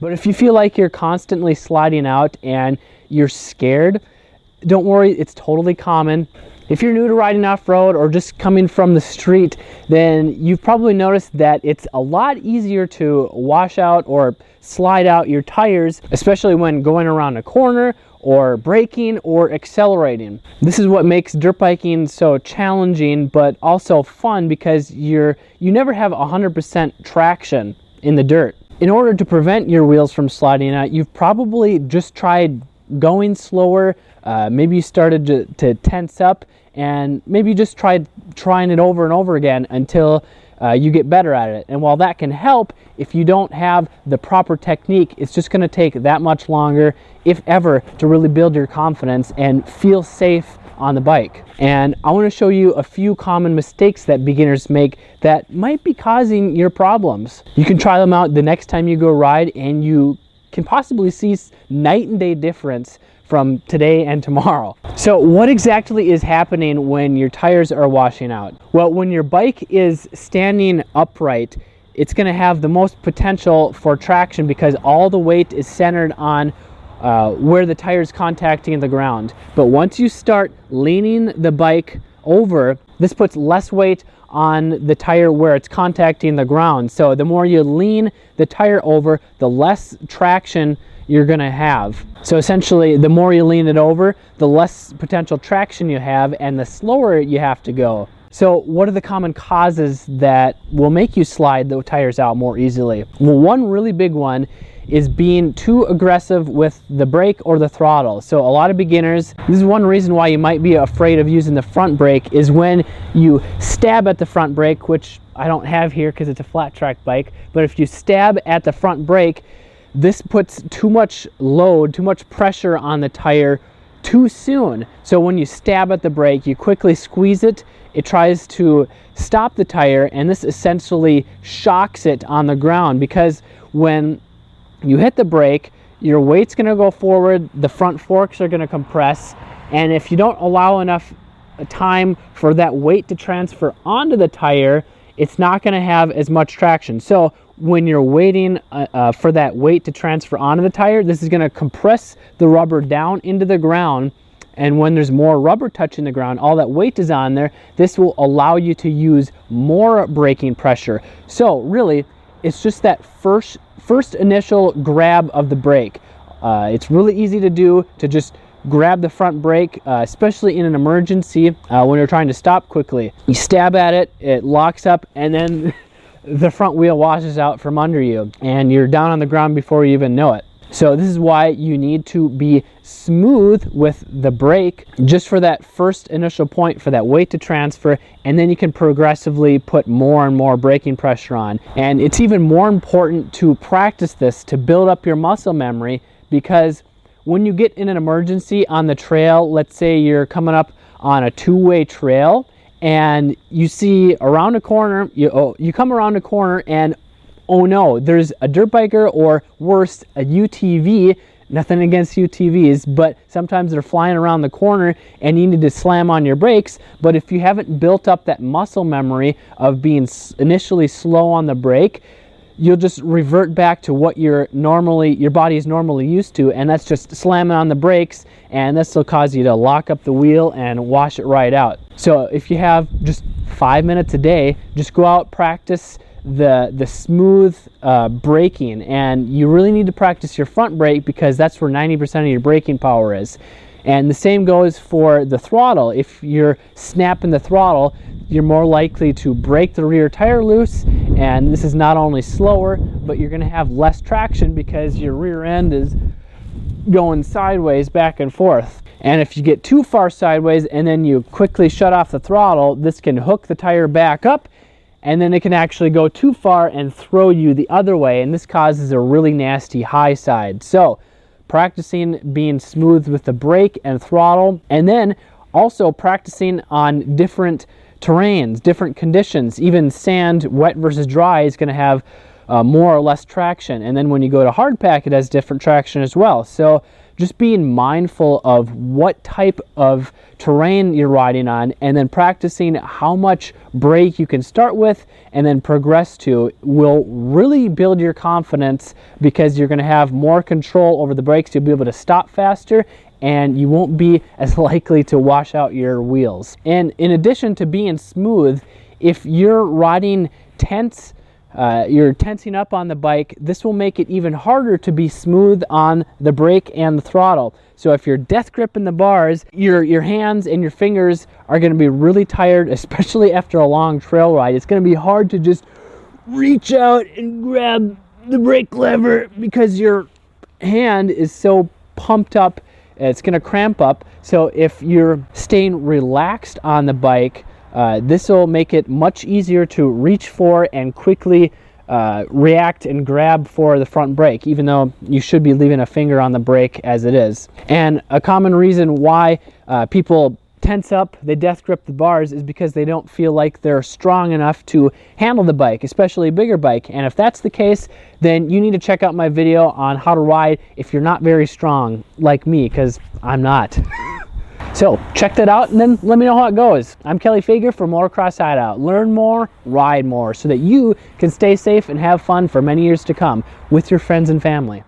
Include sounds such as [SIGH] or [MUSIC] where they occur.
But if you feel like you're constantly sliding out and you're scared, don't worry, it's totally common. If you're new to riding off-road or just coming from the street, then you've probably noticed that it's a lot easier to wash out or slide out your tires, especially when going around a corner or braking or accelerating. This is what makes dirt biking so challenging but also fun because you're you never have 100% traction in the dirt. In order to prevent your wheels from sliding out, you've probably just tried going slower. Uh, maybe you started to, to tense up and maybe you just tried trying it over and over again until uh, you get better at it. And while that can help, if you don't have the proper technique, it's just going to take that much longer, if ever, to really build your confidence and feel safe on the bike. And I want to show you a few common mistakes that beginners make that might be causing your problems. You can try them out the next time you go ride and you can possibly see night and day difference from today and tomorrow. So what exactly is happening when your tires are washing out? Well, when your bike is standing upright, it's going to have the most potential for traction because all the weight is centered on uh, where the tire is contacting the ground. But once you start leaning the bike over, this puts less weight on the tire where it's contacting the ground. So the more you lean the tire over, the less traction you're going to have. So essentially, the more you lean it over, the less potential traction you have and the slower you have to go. So what are the common causes that will make you slide the tires out more easily? Well, one really big one is being too aggressive with the brake or the throttle. So a lot of beginners, this is one reason why you might be afraid of using the front brake is when you stab at the front brake, which I don't have here because it's a flat track bike, but if you stab at the front brake, this puts too much load, too much pressure on the tire too soon. So when you stab at the brake, you quickly squeeze it, it tries to stop the tire, and this essentially shocks it on the ground because when you hit the brake, your weight's gonna go forward, the front forks are gonna compress, and if you don't allow enough time for that weight to transfer onto the tire, it's not gonna have as much traction. So when you're waiting uh, uh, for that weight to transfer onto the tire, this is going to compress the rubber down into the ground. And when there's more rubber touching the ground, all that weight is on there, this will allow you to use more braking pressure. So really, it's just that first, first initial grab of the brake. Uh, it's really easy to do to just grab the front brake, uh, especially in an emergency uh, when you're trying to stop quickly. You stab at it, it locks up, and then [LAUGHS] the front wheel washes out from under you and you're down on the ground before you even know it. So this is why you need to be smooth with the brake just for that first initial point for that weight to transfer and then you can progressively put more and more braking pressure on. And it's even more important to practice this to build up your muscle memory because when you get in an emergency on the trail, let's say you're coming up on a two-way trail and you see around a corner, you, oh, you come around a corner and oh no, there's a dirt biker or worse, a UTV. Nothing against UTVs, but sometimes they're flying around the corner and you need to slam on your brakes. But if you haven't built up that muscle memory of being initially slow on the brake, you'll just revert back to what you're normally your body is normally used to and that's just slamming on the brakes and this will cause you to lock up the wheel and wash it right out so if you have just five minutes a day just go out practice the the smooth uh, braking. And you really need to practice your front brake because that's where 90% of your braking power is. And the same goes for the throttle. If you're snapping the throttle you're more likely to break the rear tire loose. And this is not only slower but you're going to have less traction because your rear end is going sideways back and forth. And if you get too far sideways and then you quickly shut off the throttle this can hook the tire back up and then it can actually go too far and throw you the other way and this causes a really nasty high side so practicing being smooth with the brake and throttle and then also practicing on different terrains, different conditions. Even sand, wet versus dry, is going to have uh, more or less traction. And then when you go to hard pack, it has different traction as well. So just being mindful of what type of terrain you're riding on and then practicing how much brake you can start with and then progress to will really build your confidence because you're going to have more control over the brakes. You'll be able to stop faster and you won't be [LAUGHS] as likely to wash out your wheels. And in addition to being smooth, if you're riding tense uh, you're tensing up on the bike, this will make it even harder to be smooth on the brake and the throttle. So if you're death gripping the bars, your, your hands and your fingers are going to be really tired, [LAUGHS] especially after a long trail ride. It's going to be hard to just reach out and grab the brake lever because your hand is so pumped up, it's going to cramp up. So if you're staying relaxed on the bike, uh, this will make it much easier to reach for and quickly uh, react and grab for the front brake, even though you should be leaving a finger on the brake as it is. And a common reason why uh, people tense up, they death grip the bars, is because they don't feel like they're strong enough to handle the bike, especially a bigger bike. And if that's the case, then you need to check out my video on how to ride if you're not very strong, like me, because I'm not. [LAUGHS] So check that out and then let me know how it goes. I'm Kelley Fager for Motocross Hideout. Learn more, ride more, so that you can stay safe and have fun for many years to come with your friends and family.